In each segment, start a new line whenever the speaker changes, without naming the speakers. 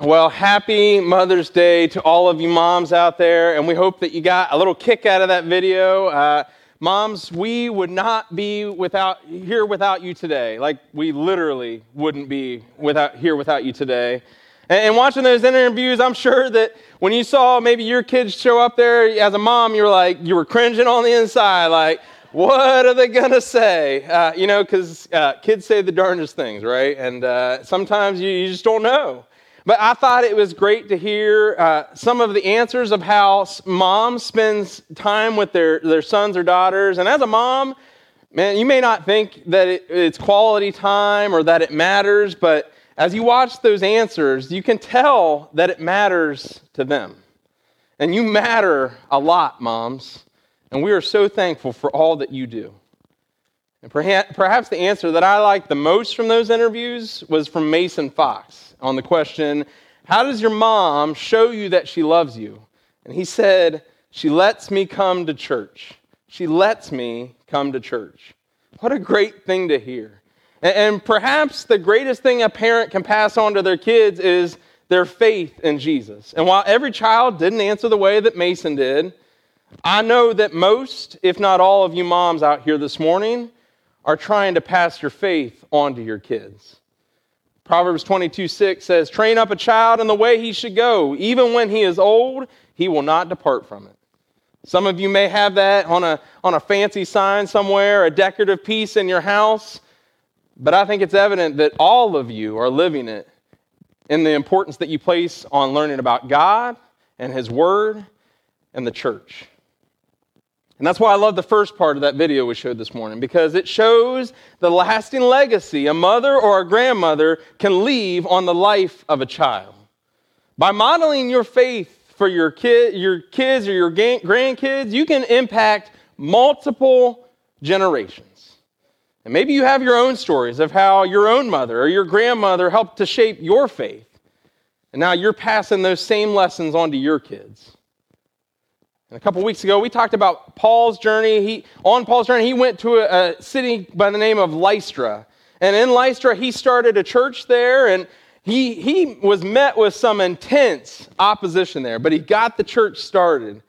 Well, happy Mother's Day to all of you moms out there, and we hope that you got a little kick out of that video. Uh, moms, we would not be without here without you today. Like we literally wouldn't be without here without you today. And, and watching those interviews, I'm sure that when you saw maybe your kids show up there as a mom, you were like you were cringing on the inside, like what are they gonna say? Uh, you know, because uh, kids say the darndest things, right? And uh, sometimes you, you just don't know. But I thought it was great to hear uh, some of the answers of how moms spends time with their, their sons or daughters. And as a mom, man, you may not think that it, it's quality time or that it matters, but as you watch those answers, you can tell that it matters to them. And you matter a lot, moms. And we are so thankful for all that you do. And perhaps the answer that I liked the most from those interviews was from Mason Fox on the question, How does your mom show you that she loves you? And he said, She lets me come to church. She lets me come to church. What a great thing to hear. And, perhaps the greatest thing a parent can pass on to their kids is their faith in Jesus. And while every child didn't answer the way that Mason did, I know that most, if not all of you moms out here this morning, are trying to pass your faith on to your kids. Proverbs 22 6 says, Train up a child in the way he should go. Even when he is old, he will not depart from it. Some of you may have that on a, on a fancy sign somewhere, a decorative piece in your house, but I think it's evident that all of you are living it in the importance that you place on learning about God and His Word and the church. And that's why I love the first part of that video we showed this morning, because it shows the lasting legacy a mother or a grandmother can leave on the life of a child. By modeling your faith for your, kid, your kids or your grandkids, you can impact multiple generations. And maybe you have your own stories of how your own mother or your grandmother helped to shape your faith. And now you're passing those same lessons on to your kids. And a couple weeks ago, we talked about Paul's journey. He, on Paul's journey, he went to a, a city by the name of Lystra. And in Lystra, he started a church there, and he, he was met with some intense opposition there, but he got the church started.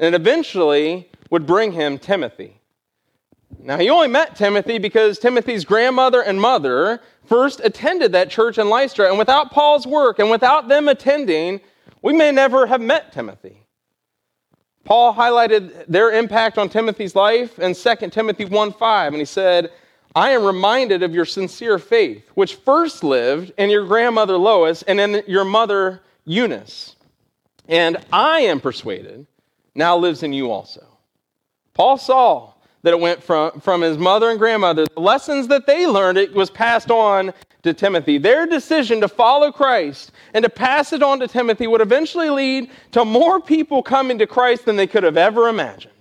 And it eventually would bring him Timothy. Now, he only met Timothy because Timothy's grandmother and mother first attended that church in Lystra. And without Paul's work and without them attending, we may never have met Timothy. Paul highlighted their impact on Timothy's life in 2 Timothy 1:5, and he said, I am reminded of your sincere faith, which first lived in your grandmother Lois and in your mother Eunice. And I am persuaded now lives in you also. Paul saw that it went from, from his mother and grandmother. The lessons that they learned, it was passed on to Timothy. Their decision to follow Christ and to pass it on to Timothy would eventually lead to more people coming to Christ than they could have ever imagined.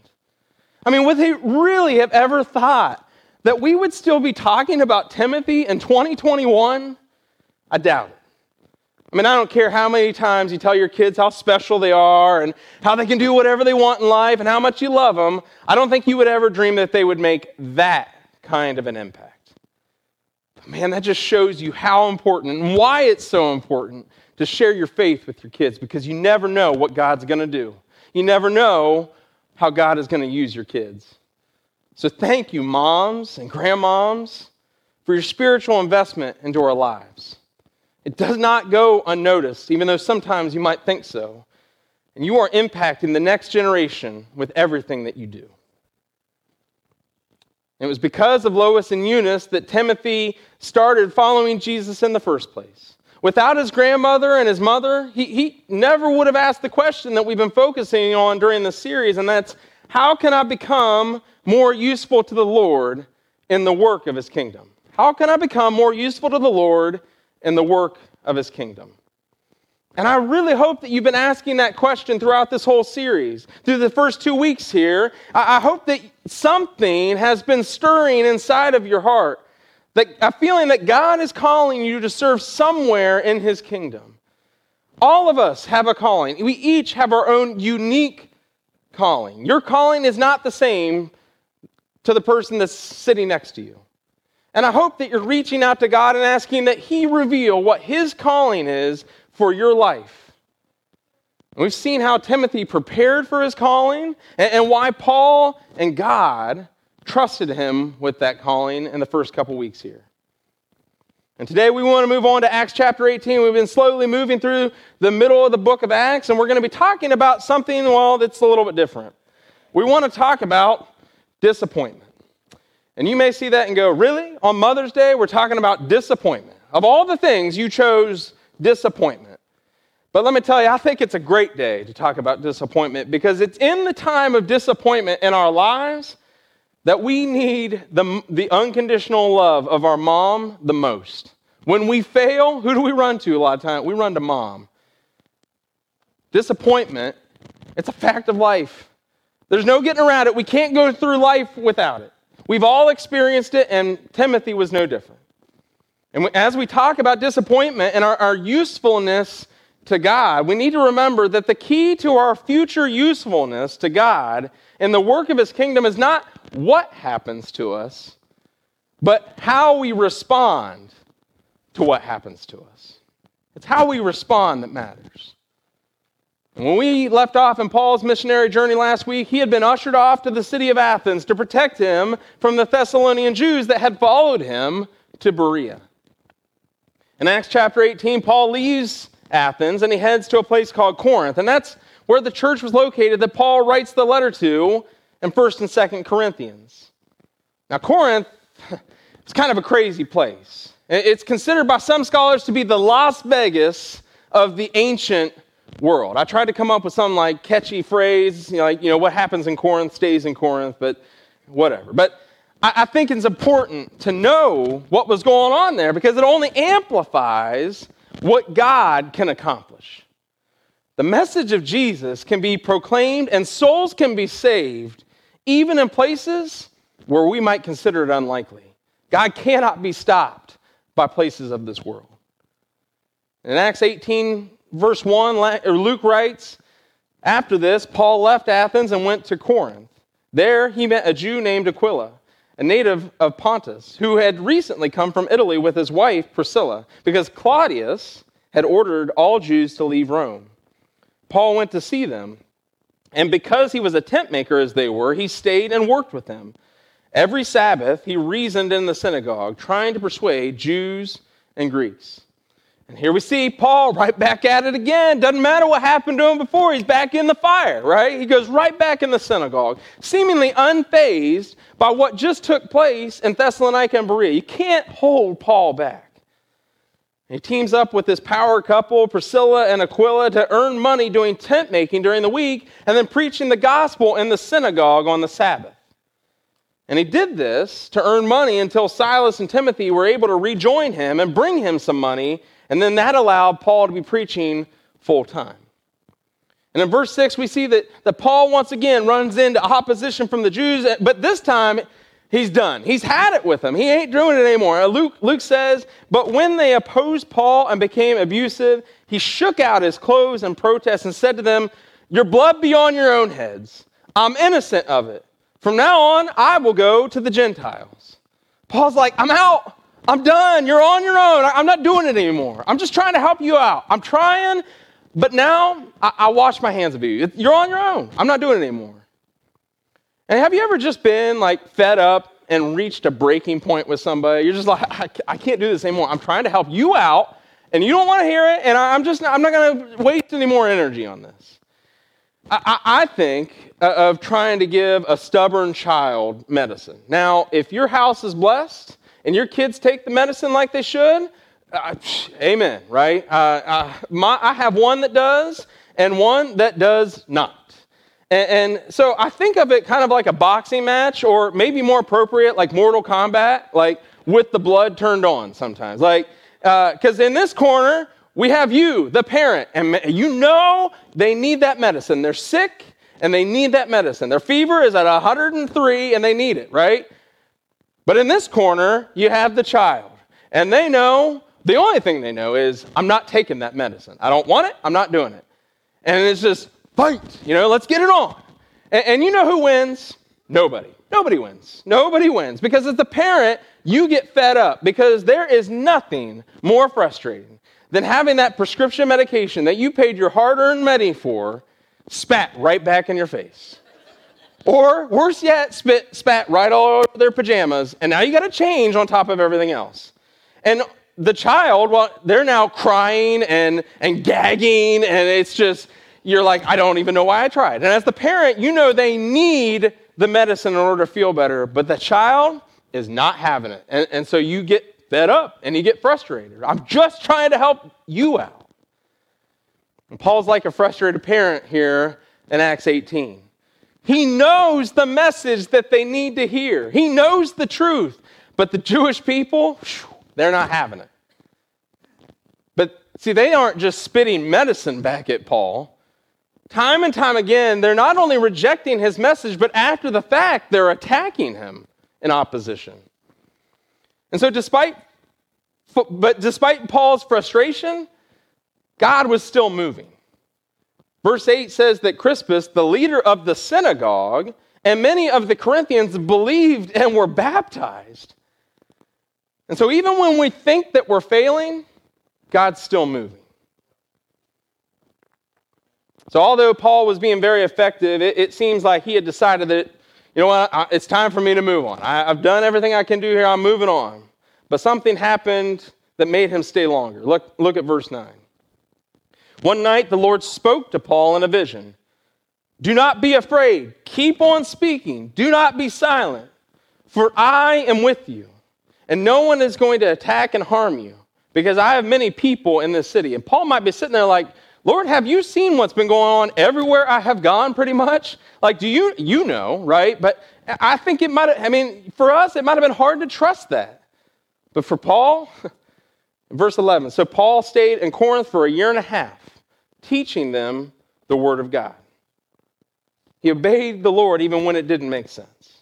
I mean, would they really have ever thought that we would still be talking about Timothy in 2021? I doubt it. I mean, I don't care how many times you tell your kids how special they are and how they can do whatever they want in life and how much you love them. I don't think you would ever dream that they would make that kind of an impact. But man, that just shows you how important and why it's so important to share your faith with your kids because you never know what God's going to do. You never know how God is going to use your kids. So thank you, moms and grandmoms, for your spiritual investment into our lives. It does not go unnoticed, even though sometimes you might think so. And you are impacting the next generation with everything that you do. it was because of Lois and Eunice that Timothy started following Jesus in the first place. Without his grandmother and his mother, he, he never would have asked the question that we've been focusing on during the series, and that's how can I become more useful to the Lord in the work of his kingdom? How can I become more useful to the Lord in the work of his kingdom? And I really hope that you've been asking that question throughout this whole series. Through the first two weeks here, I hope that something has been stirring inside of your heart. That a feeling that God is calling you to serve somewhere in his kingdom. All of us have a calling. We each have our own unique calling. Your calling is not the same to the person that's sitting next to you. And I hope that you're reaching out to God and asking that He reveal what His calling is for your life. And we've seen how Timothy prepared for his calling and, and why Paul and God trusted him with that calling in the first couple weeks here. And today we want to move on to Acts chapter 18. We've been slowly moving through the middle of the book of Acts, and we're going to be talking about something, well, that's a little bit different. We want to talk about disappointment. And you may see that and go, Really? On Mother's Day, we're talking about disappointment. Of all the things, you chose disappointment. But let me tell you, I think it's a great day to talk about disappointment because it's in the time of disappointment in our lives that we need the, the unconditional love of our mom the most. When we fail, who do we run to a lot of times? We run to mom. Disappointment, it's a fact of life. There's no getting around it. We can't go through life without it. We've all experienced it, and Timothy was no different. And as we talk about disappointment and our, our usefulness to God, we need to remember that the key to our future usefulness to God in the work of His kingdom is not what happens to us, but how we respond to what happens to us. It's how we respond that matters. When we left off in Paul's missionary journey last week, he had been ushered off to the city of Athens to protect him from the Thessalonian Jews that had followed him to Berea. In Acts chapter 18, Paul leaves Athens and he heads to a place called Corinth. And that's where the church was located that Paul writes the letter to in 1st and 2nd Corinthians. Now, Corinth is kind of a crazy place. It's considered by some scholars to be the Las Vegas of the ancient world. I tried to come up with some like catchy phrase, you know, like, you know, what happens in Corinth stays in Corinth, but whatever. But I, I think it's important to know what was going on there because it only amplifies what God can accomplish. The message of Jesus can be proclaimed and souls can be saved even in places where we might consider it unlikely. God cannot be stopped by places of this world. In Acts 18, verse 1, Luke writes, After this, Paul left Athens and went to Corinth. There he met a Jew named Aquila, a native of Pontus, who had recently come from Italy with his wife Priscilla, because Claudius had ordered all Jews to leave Rome. Paul went to see them, and because he was a tent maker as they were, he stayed and worked with them. Every Sabbath, he reasoned in the synagogue, trying to persuade Jews and Greeks. And here we see Paul right back at it again. Doesn't matter what happened to him before, he's back in the fire, right? He goes right back in the synagogue, seemingly unfazed by what just took place in Thessalonica and Berea. You can't hold Paul back. He teams up with this power couple, Priscilla and Aquila, to earn money doing tent making during the week and then preaching the gospel in the synagogue on the Sabbath. And he did this to earn money until Silas and Timothy were able to rejoin him and bring him some money and then that allowed Paul to be preaching full time. And in verse 6, we see that, that Paul once again runs into opposition from the Jews, but this time he's done. He's had it with them. He ain't doing it anymore. Luke, Luke says, But when they opposed Paul and became abusive, he shook out his clothes in protest and said to them, Your blood be on your own heads. I'm innocent of it. From now on, I will go to the Gentiles. Paul's like, I'm out. I'm done. You're on your own. I'm not doing it anymore. I'm just trying to help you out. I'm trying, but now I, I wash my hands of you. You're on your own. I'm not doing it anymore. And have you ever just been like fed up and reached a breaking point with somebody? You're just like, I, I can't do this anymore. I'm trying to help you out, and you don't want to hear it, and I'm just I'm not going to waste any more energy on this. I, I, I think uh, of trying to give a stubborn child medicine. Now, if your house is blessed, and your kids take the medicine like they should, uh, amen, right? Uh, uh, my, I have one that does and one that does not. And, and, so I think of it kind of like a boxing match, or maybe more appropriate, like Mortal Kombat, like with the blood turned on sometimes. Like, because uh, in this corner, we have you, the parent, and you know they need that medicine. They're sick and they need that medicine. Their fever is at 103 and they need it, right? But in this corner, you have the child. And they know, the only thing they know is, I'm not taking that medicine. I don't want it, I'm not doing it. And it's just, fight, you know, let's get it on. And, and you know who wins? Nobody. Nobody wins. Nobody wins. Because as the parent, you get fed up because there is nothing more frustrating than having that prescription medication that you paid your hard earned money for spat right back in your face. Or worse yet, spit, spat right all over their pajamas, and now you got to change on top of everything else. And the child, well, they're now crying and, and gagging, and it's just, you're like, I don't even know why I tried. And as the parent, you know they need the medicine in order to feel better, but the child is not having it. And, and so you get fed up and you get frustrated. I'm just trying to help you out. And Paul's like a frustrated parent here in Acts 18. He knows the message that they need to hear, he knows the truth, but the Jewish people, they're not having it. But see, they aren't just spitting medicine back at Paul. Time and time again, they're not only rejecting his message, but after the fact, they're attacking him in opposition. And so, despite, but despite Paul's frustration, God was still moving. Verse 8 says that Crispus, the leader of the synagogue, and many of the Corinthians believed and were baptized. And so, even when we think that we're failing, God's still moving. So, although Paul was being very effective, it, it seems like he had decided that, you know what, I, it's time for me to move on. I, I've done everything I can do here, I'm moving on. But something happened that made him stay longer. Look, look at verse 9. One night the Lord spoke to Paul in a vision Do not be afraid, keep on speaking, do not be silent, for I am with you, and no one is going to attack and harm you, because I have many people in this city. And Paul might be sitting there like, Lord, have you seen what's been going on everywhere I have gone pretty much? Like, do you, you know, right? But I think it might have, I mean, for us, it might have been hard to trust that. But for Paul, verse 11, so Paul stayed in Corinth for a year and a half teaching them the Word of God. He obeyed the Lord even when it didn't make sense.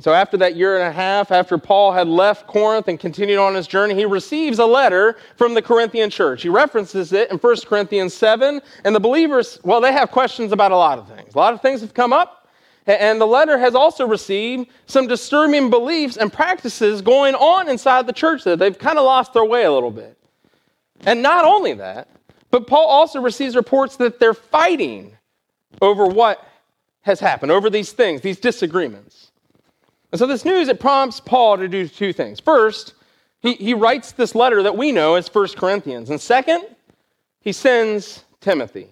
So, after that year and a half, after Paul had left Corinth and continued on his journey, he receives a letter from the Corinthian church. He references it in 1 Corinthians 7. And the believers, well, they have questions about a lot of things. A lot of things have come up. And the letter has also received some disturbing beliefs and practices going on inside the church that they've kind of lost their way a little bit. And not only that, but Paul also receives reports that they're fighting over what has happened, over these things, these disagreements. And so this news, it prompts Paul to do two things. First, he, he writes this letter that we know as 1 Corinthians. And second, he sends Timothy.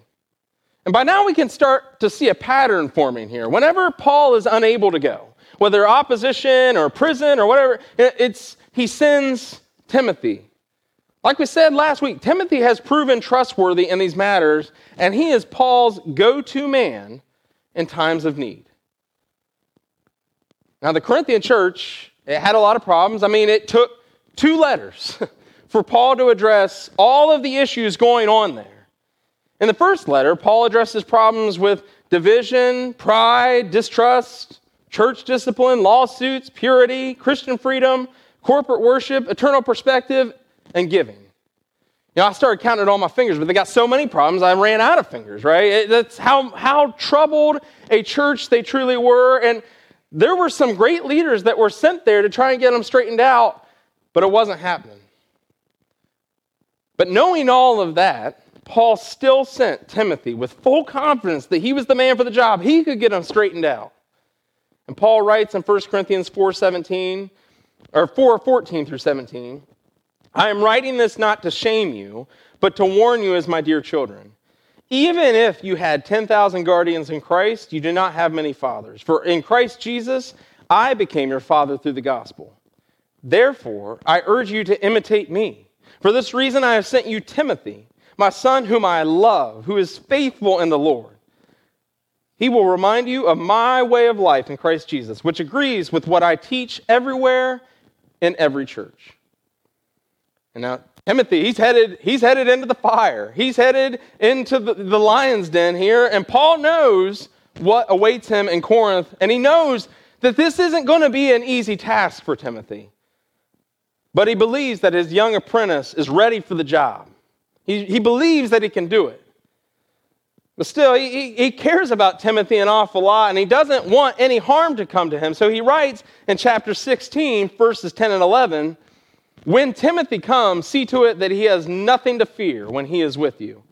And by now we can start to see a pattern forming here. Whenever Paul is unable to go, whether opposition or prison or whatever, it's, he sends Timothy. Like we said last week, Timothy has proven trustworthy in these matters, and he is Paul's go to man in times of need. Now, the Corinthian church, it had a lot of problems. I mean, it took two letters for Paul to address all of the issues going on there. In the first letter, Paul addresses problems with division, pride, distrust, church discipline, lawsuits, purity, Christian freedom, corporate worship, eternal perspective, and giving. You know, I started counting on my fingers, but they got so many problems, I ran out of fingers, right? It, that's how, how troubled a church they truly were. And there were some great leaders that were sent there to try and get them straightened out, but it wasn't happening. But knowing all of that, Paul still sent Timothy with full confidence that he was the man for the job. He could get them straightened out. And Paul writes in 1 Corinthians 4:17 or 4:14 through 17, I am writing this not to shame you, but to warn you as my dear children. Even if you had 10,000 guardians in Christ, you do not have many fathers. For in Christ Jesus, I became your father through the gospel. Therefore, I urge you to imitate me. For this reason, I have sent you Timothy, my son, whom I love, who is faithful in the Lord. He will remind you of my way of life in Christ Jesus, which agrees with what I teach everywhere in every church. And now Timothy, he's headed, he's headed into the fire. He's headed into the, the lion's den here, and Paul knows what awaits him in Corinth, and he knows that this isn't going to be an easy task for Timothy. But he believes that his young apprentice is ready for the job. He, he believes that he can do it. But still, he, he cares about Timothy an awful lot, and he doesn't want any harm to come to him. So he writes in chapter 16, verses 10 and 11 When Timothy comes, see to it that he has nothing to fear when he is with you,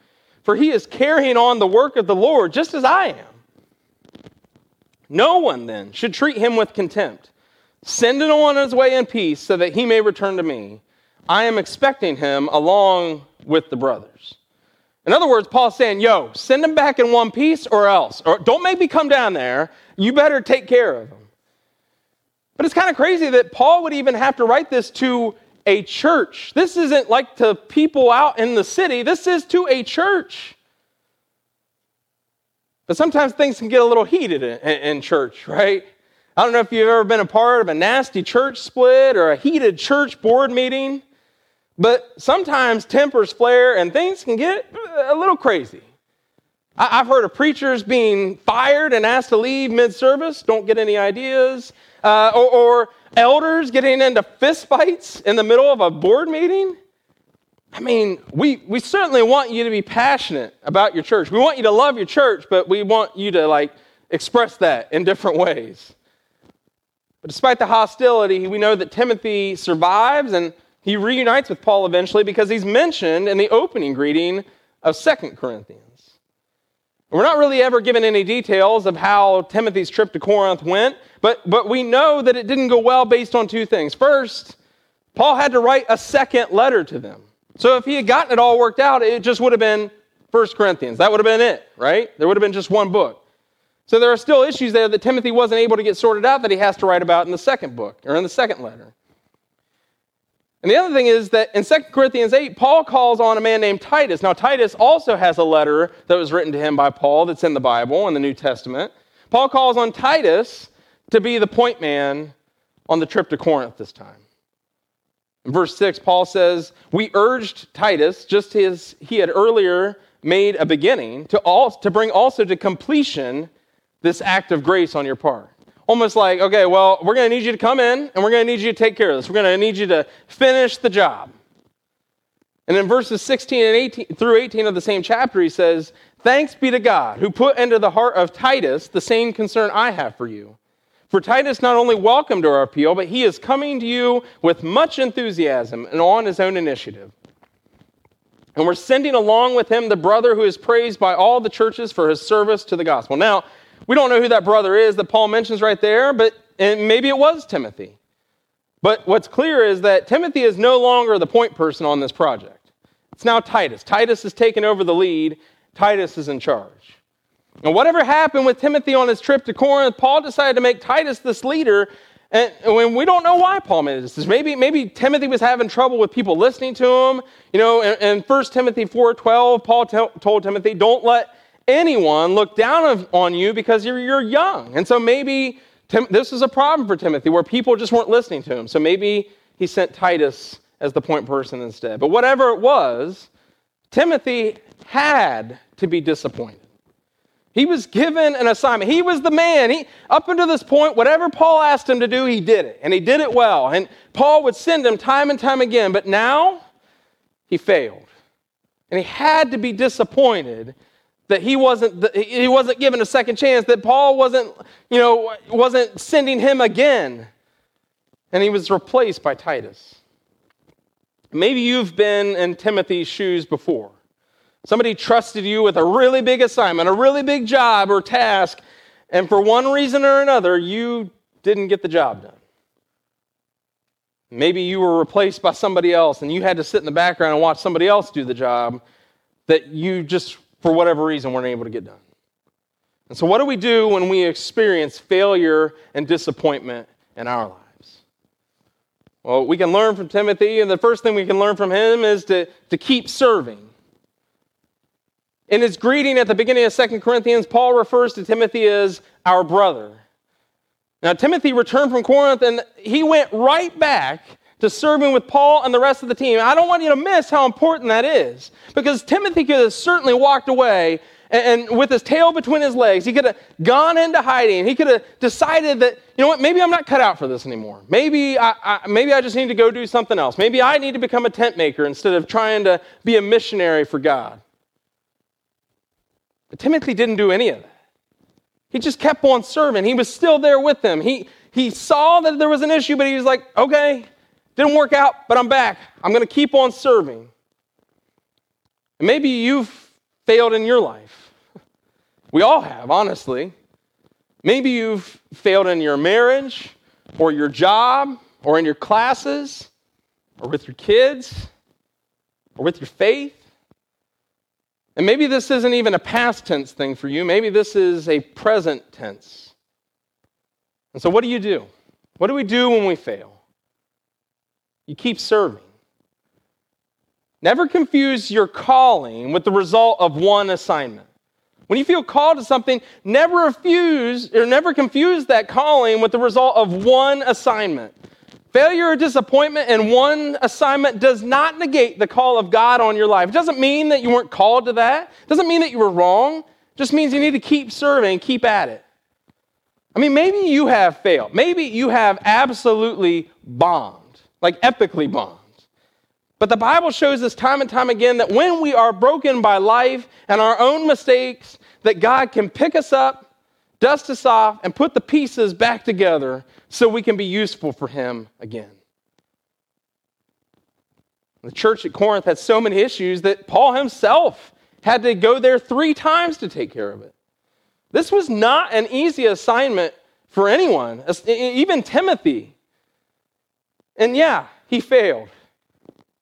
for he is carrying on the work of the Lord just as I am. No one then should treat him with contempt. Send him on his way in peace so that he may return to me. I am expecting him along with the brothers. In other words, Paul's saying, Yo, send him back in one piece or else. Or don't make me come down there. You better take care of him. But it's kind of crazy that Paul would even have to write this to a church. This isn't like to people out in the city, this is to a church. But sometimes things can get a little heated in, in, church, right? I don't know if you've ever been a part of a nasty church split or a heated church board meeting, but sometimes tempers flare and things can get a little crazy. I've heard of preachers being fired and asked to leave mid service, don't get any ideas, uh, or, or elders getting into fistfights in the middle of a board meeting. I mean, we, we certainly want you to be passionate about your church. We want you to love your church, but we want you to like express that in different ways. But despite the hostility, we know that Timothy survives and he reunites with Paul eventually because he's mentioned in the opening greeting of Second Corinthians. We're not really ever given any details of how Timothy's trip to Corinth went, but, but we know that it didn't go well based on two things. First, Paul had to write a second letter to them. So if he had gotten it all worked out, it just would have been First Corinthians. That would have been it, right? There would have been just one book. So there are still issues there that Timothy wasn't able to get sorted out that he has to write about in the second book or in the second letter. And the other thing is that in 2 Corinthians 8, Paul calls on a man named Titus. Now, Titus also has a letter that was written to him by Paul that's in the Bible in the New Testament. Paul calls on Titus to be the point man on the trip to Corinth this time. In verse 6, Paul says, We urged Titus, just as he had earlier made a beginning, to, all, to bring also to completion this act of grace on your part. Almost like, okay, well, we're going to need you to come in and we're going to need you to take care of this. We're going to need you to finish the job. And in verses 16 and 18 through 18 of the same chapter, he says, Thanks be to God who put into the heart of Titus the same concern I have for you. For Titus not only welcomed our appeal, but he is coming to you with much enthusiasm and on his own initiative. And we're sending along with him the brother who is praised by all the churches for his service to the gospel. Now, we don't know who that brother is that Paul mentions right there, but and maybe it was Timothy. But what's clear is that Timothy is no longer the point person on this project. It's now Titus. Titus has taken over the lead. Titus is in charge. And whatever happened with Timothy on his trip to Corinth, Paul decided to make Titus this leader. And when we don't know why Paul made this, maybe, maybe Timothy was having trouble with people listening to him. You know, in, in 1 Timothy 4.12, Paul t- told Timothy, don't let anyone look down on you because you're, you're young. And so maybe Tim, this is a problem for Timothy where people just weren't listening to him. So maybe he sent Titus as the point person instead. But whatever it was, Timothy had to be disappointed. He was given an assignment. He was the man. He, up until this point, whatever Paul asked him to do, he did it. And he did it well. And Paul would send him time and time again. But now, he failed. And he had to be disappointed that he wasn't he wasn't given a second chance that paul wasn't you know wasn't sending him again. And he was replaced by titus. Maybe you've been in timothy's shoes before. Somebody trusted you with a really big assignment a really big job or task and for one reason or another you didn't get the job done. Maybe you were replaced by somebody else and you had to sit in the background and watch somebody else do the job that you just for whatever reason, weren't able to get done. And so, what do we do when we experience failure and disappointment in our lives? Well, we can learn from Timothy, and the first thing we can learn from him is to, to keep serving. In his greeting at the beginning of 2 Corinthians, Paul refers to Timothy as our brother. Now, Timothy returned from Corinth and he went right back to serving with Paul and the rest of the team. I don't want you to miss how important that is because Timothy could have certainly walked away and, and with his tail between his legs. He could have gone into hiding. He could have decided that, you know what, maybe I'm not cut out for this anymore. Maybe I, I, maybe I just need to go do something else. Maybe I need to become a tent maker instead of trying to be a missionary for God. But Timothy didn't do any of that. He just kept on serving. He was still there with them. He, he saw that there was an issue, but he was like, okay, Didn't work out, but I'm back. I'm going to keep on serving. And maybe you've failed in your life. We all have, honestly. Maybe you've failed in your marriage or your job or in your classes or with your kids or with your faith. And maybe this isn't even a past tense thing for you. Maybe this is a present tense. And so, what do you do? What do we do when we fail? You keep serving. Never confuse your calling with the result of one assignment. When you feel called to something, never refuse or never confuse that calling with the result of one assignment. Failure or disappointment in one assignment does not negate the call of God on your life. It doesn't mean that you weren't called to that. It doesn't mean that you were wrong. It just means you need to keep serving, keep at it. I mean, maybe you have failed. Maybe you have absolutely bombed, like epically bombed. But the Bible shows us time and time again that when we are broken by life and our own mistakes, that God can pick us up, dust us off, and put the pieces back together so we can be useful for Him again. The church at Corinth had so many issues that Paul himself had to go there three times to take care of it. This was not an easy assignment for anyone, even Timothy. And yeah, he failed.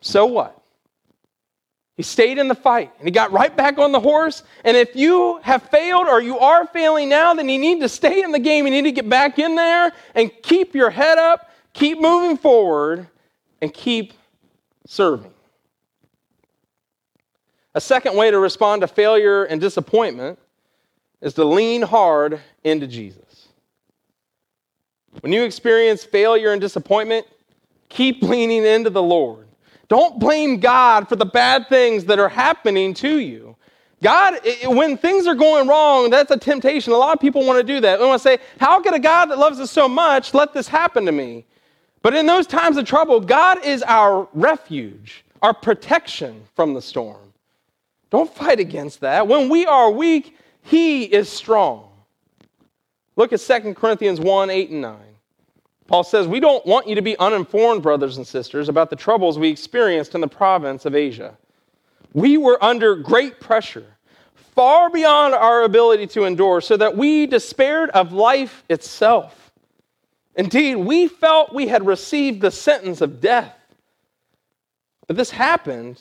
So what? He stayed in the fight and he got right back on the horse. And if you have failed or you are failing now, then you need to stay in the game. You need to get back in there and keep your head up, keep moving forward, and keep serving. A second way to respond to failure and disappointment is to lean hard into Jesus. When you experience failure and disappointment, keep leaning into the Lord. Don't blame God for the bad things that are happening to you. God, when things are going wrong, that's a temptation. A lot of people want to do that. They want to say, How could a God that loves us so much let this happen to me? But in those times of trouble, God is our refuge, our protection from the storm. Don't fight against that. When we are weak, He is strong. Look at 2 Corinthians 1 8 and 9. Paul says, We don't want you to be uninformed, brothers and sisters, about the troubles we experienced in the province of Asia. We were under great pressure, far beyond our ability to endure, so that we despaired of life itself. Indeed, we felt we had received the sentence of death. But this happened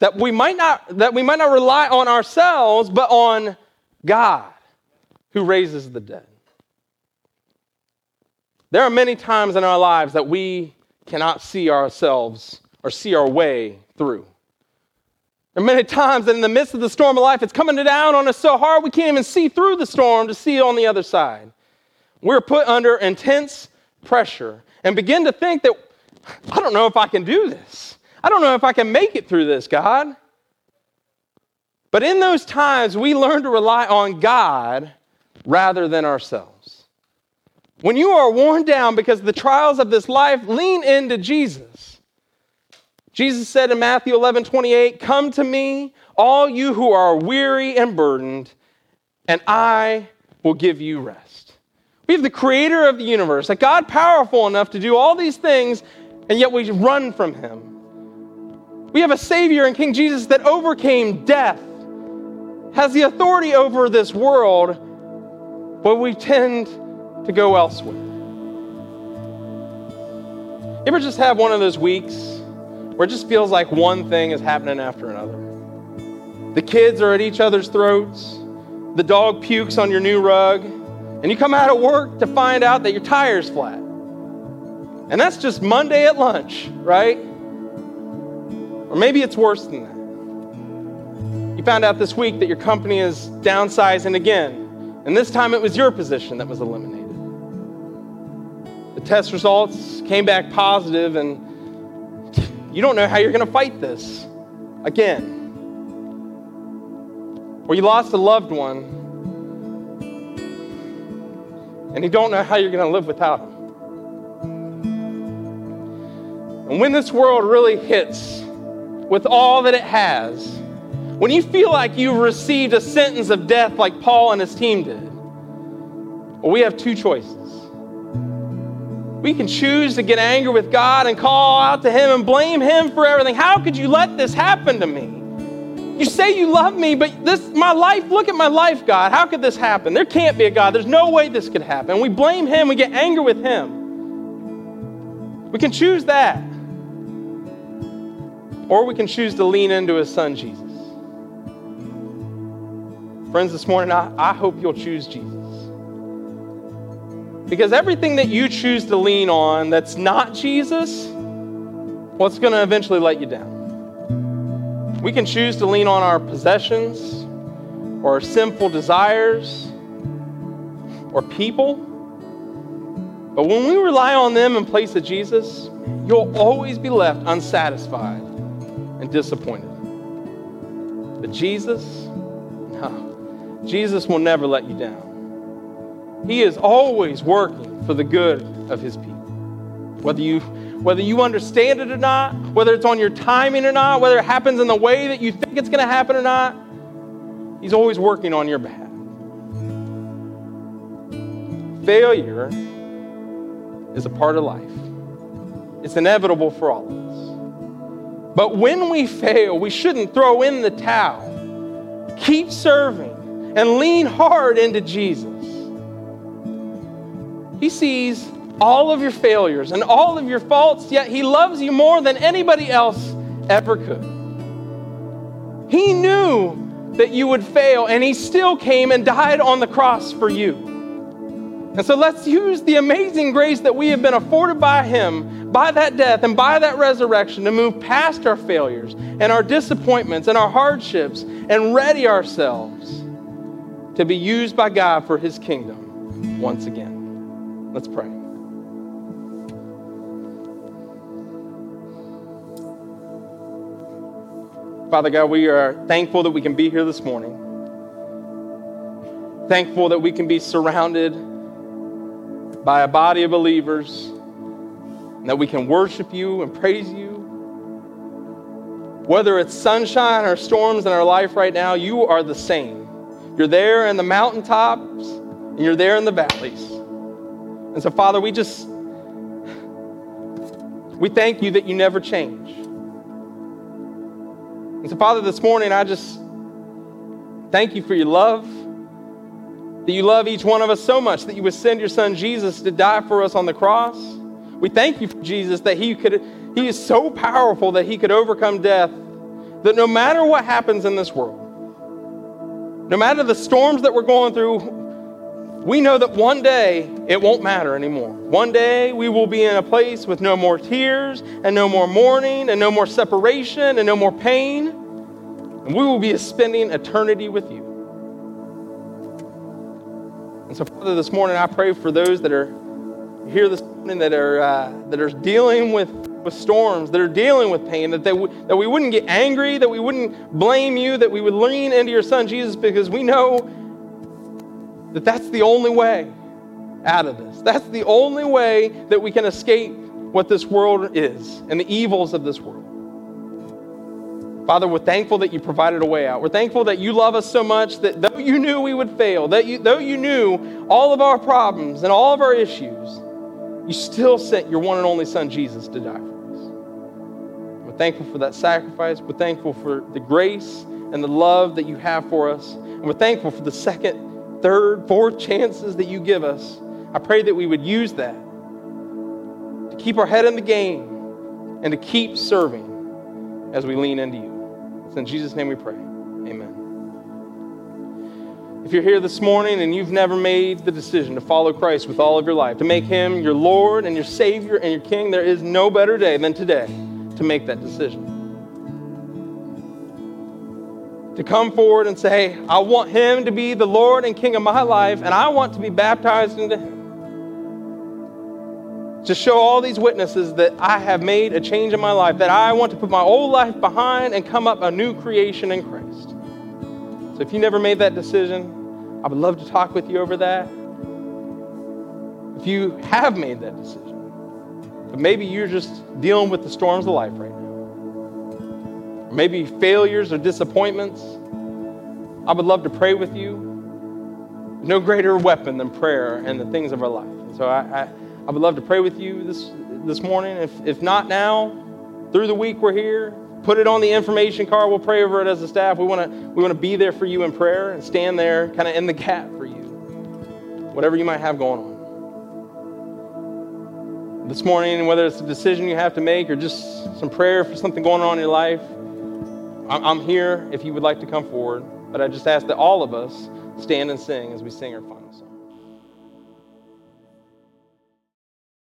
that we might not, that we might not rely on ourselves, but on God who raises the dead. There are many times in our lives that we cannot see ourselves or see our way through. There are many times that in the midst of the storm of life, it's coming down on us so hard we can't even see through the storm to see on the other side. We're put under intense pressure and begin to think that, I don't know if I can do this. I don't know if I can make it through this, God. But in those times, we learn to rely on God rather than ourselves. When you are worn down because of the trials of this life, lean into Jesus. Jesus said in Matthew 11 28, Come to me, all you who are weary and burdened, and I will give you rest. We have the creator of the universe, a God powerful enough to do all these things, and yet we run from him. We have a Savior in King Jesus that overcame death, has the authority over this world, but we tend to go elsewhere. You ever just have one of those weeks where it just feels like one thing is happening after another? The kids are at each other's throats, the dog pukes on your new rug, and you come out of work to find out that your tire's flat. And that's just Monday at lunch, right? Or maybe it's worse than that. You found out this week that your company is downsizing again, and this time it was your position that was eliminated test results came back positive, and you don't know how you're going to fight this again. Or you lost a loved one, and you don't know how you're going to live without them. And when this world really hits with all that it has, when you feel like you've received a sentence of death like Paul and his team did, well, we have two choices. We can choose to get angry with God and call out to Him and blame Him for everything. How could you let this happen to me? You say you love me, but this my life, look at my life, God. How could this happen? There can't be a God. There's no way this could happen. We blame him, we get angry with him. We can choose that. Or we can choose to lean into his son Jesus. Friends, this morning, I, I hope you'll choose Jesus. Because everything that you choose to lean on that's not Jesus, well, it's going to eventually let you down. We can choose to lean on our possessions or our sinful desires or people. But when we rely on them in place of Jesus, you'll always be left unsatisfied and disappointed. But Jesus, no, Jesus will never let you down. He is always working for the good of his people. Whether you whether you understand it or not, whether it's on your timing or not, whether it happens in the way that you think it's going to happen or not, He's always working on your behalf. Failure is a part of life, it's inevitable for all of us. But when we fail, we shouldn't throw in the towel. Keep serving and lean hard into Jesus. He sees all of your failures and all of your faults, yet He loves you more than anybody else ever could. He knew that you would fail, and He still came and died on the cross for you. And so let's use the amazing grace that we have been afforded by Him, by that death and by that resurrection, to move past our failures and our disappointments and our hardships and ready ourselves to be used by God for His kingdom once again. Let's pray. Father God, we are thankful that we can be here this morning. Thankful that we can be surrounded by a body of believers, and that we can worship you and praise you. Whether it's sunshine or storms in our life right now, you are the same. You're there in the mountaintops, and you're there in the valleys. And so, Father, we just we thank you that you never change. And so, Father, this morning, I just thank you for your love. That you love each one of us so much that you would send your son Jesus to die for us on the cross. We thank you for Jesus that he could he is so powerful that he could overcome death. That no matter what happens in this world, no matter the storms that we're going through, we know that one day it won't matter anymore. One day we will be in a place with no more tears and no more mourning and no more separation and no more pain. And we will be spending eternity with you. And so, Father, this morning I pray for those that are here this morning that are, uh, that are dealing with, with storms, that are dealing with pain, that, they w- that we wouldn't get angry, that we wouldn't blame you, that we would lean into your Son Jesus because we know that that's the only way out of this. That's the only way that we can escape what this world is and the evils of this world. Father, we're thankful that you provided a way out. We're thankful that you love us so much that though you knew we would fail, that you, though you knew all of our problems and all of our issues, you still sent your one and only Son, Jesus, to die for us. We're thankful for that sacrifice. We're thankful for the grace and the love that you have for us. And we're thankful for the second third, fourth chances that you give us. I pray that we would use that to keep our head in the game and to keep serving as we lean into you. It's in Jesus' name we pray. Amen. If you're here this morning and you've never made the decision to follow Christ with all of your life, to make him your Lord and your Savior and your King, there is no better day than today to make that decision to come forward and say, I want him to be the Lord and King of my life, and I want to be baptized into him. To show all these witnesses that I have made a change in my life, that I want to put my old life behind and come up a new creation in Christ. So if you never made that decision, I would love to talk with you over that. If you have made that decision, but maybe you're just dealing with the storms of life right now maybe failures or disappointments, I would love to pray with you. No greater weapon than prayer and the things of our life. so I, I, I would love to pray with you this, this morning. If, if not now, through the week we're here. Put it on the information card. We'll pray over it as a staff. We want to we want to be there for you in prayer and stand there kind of in the gap for you. Whatever you might have going on. This morning, whether it's a decision you have to make or just some prayer for something going on in your life, I'm here if you would like to come forward. But I just ask that all of us stand and sing as we sing our final.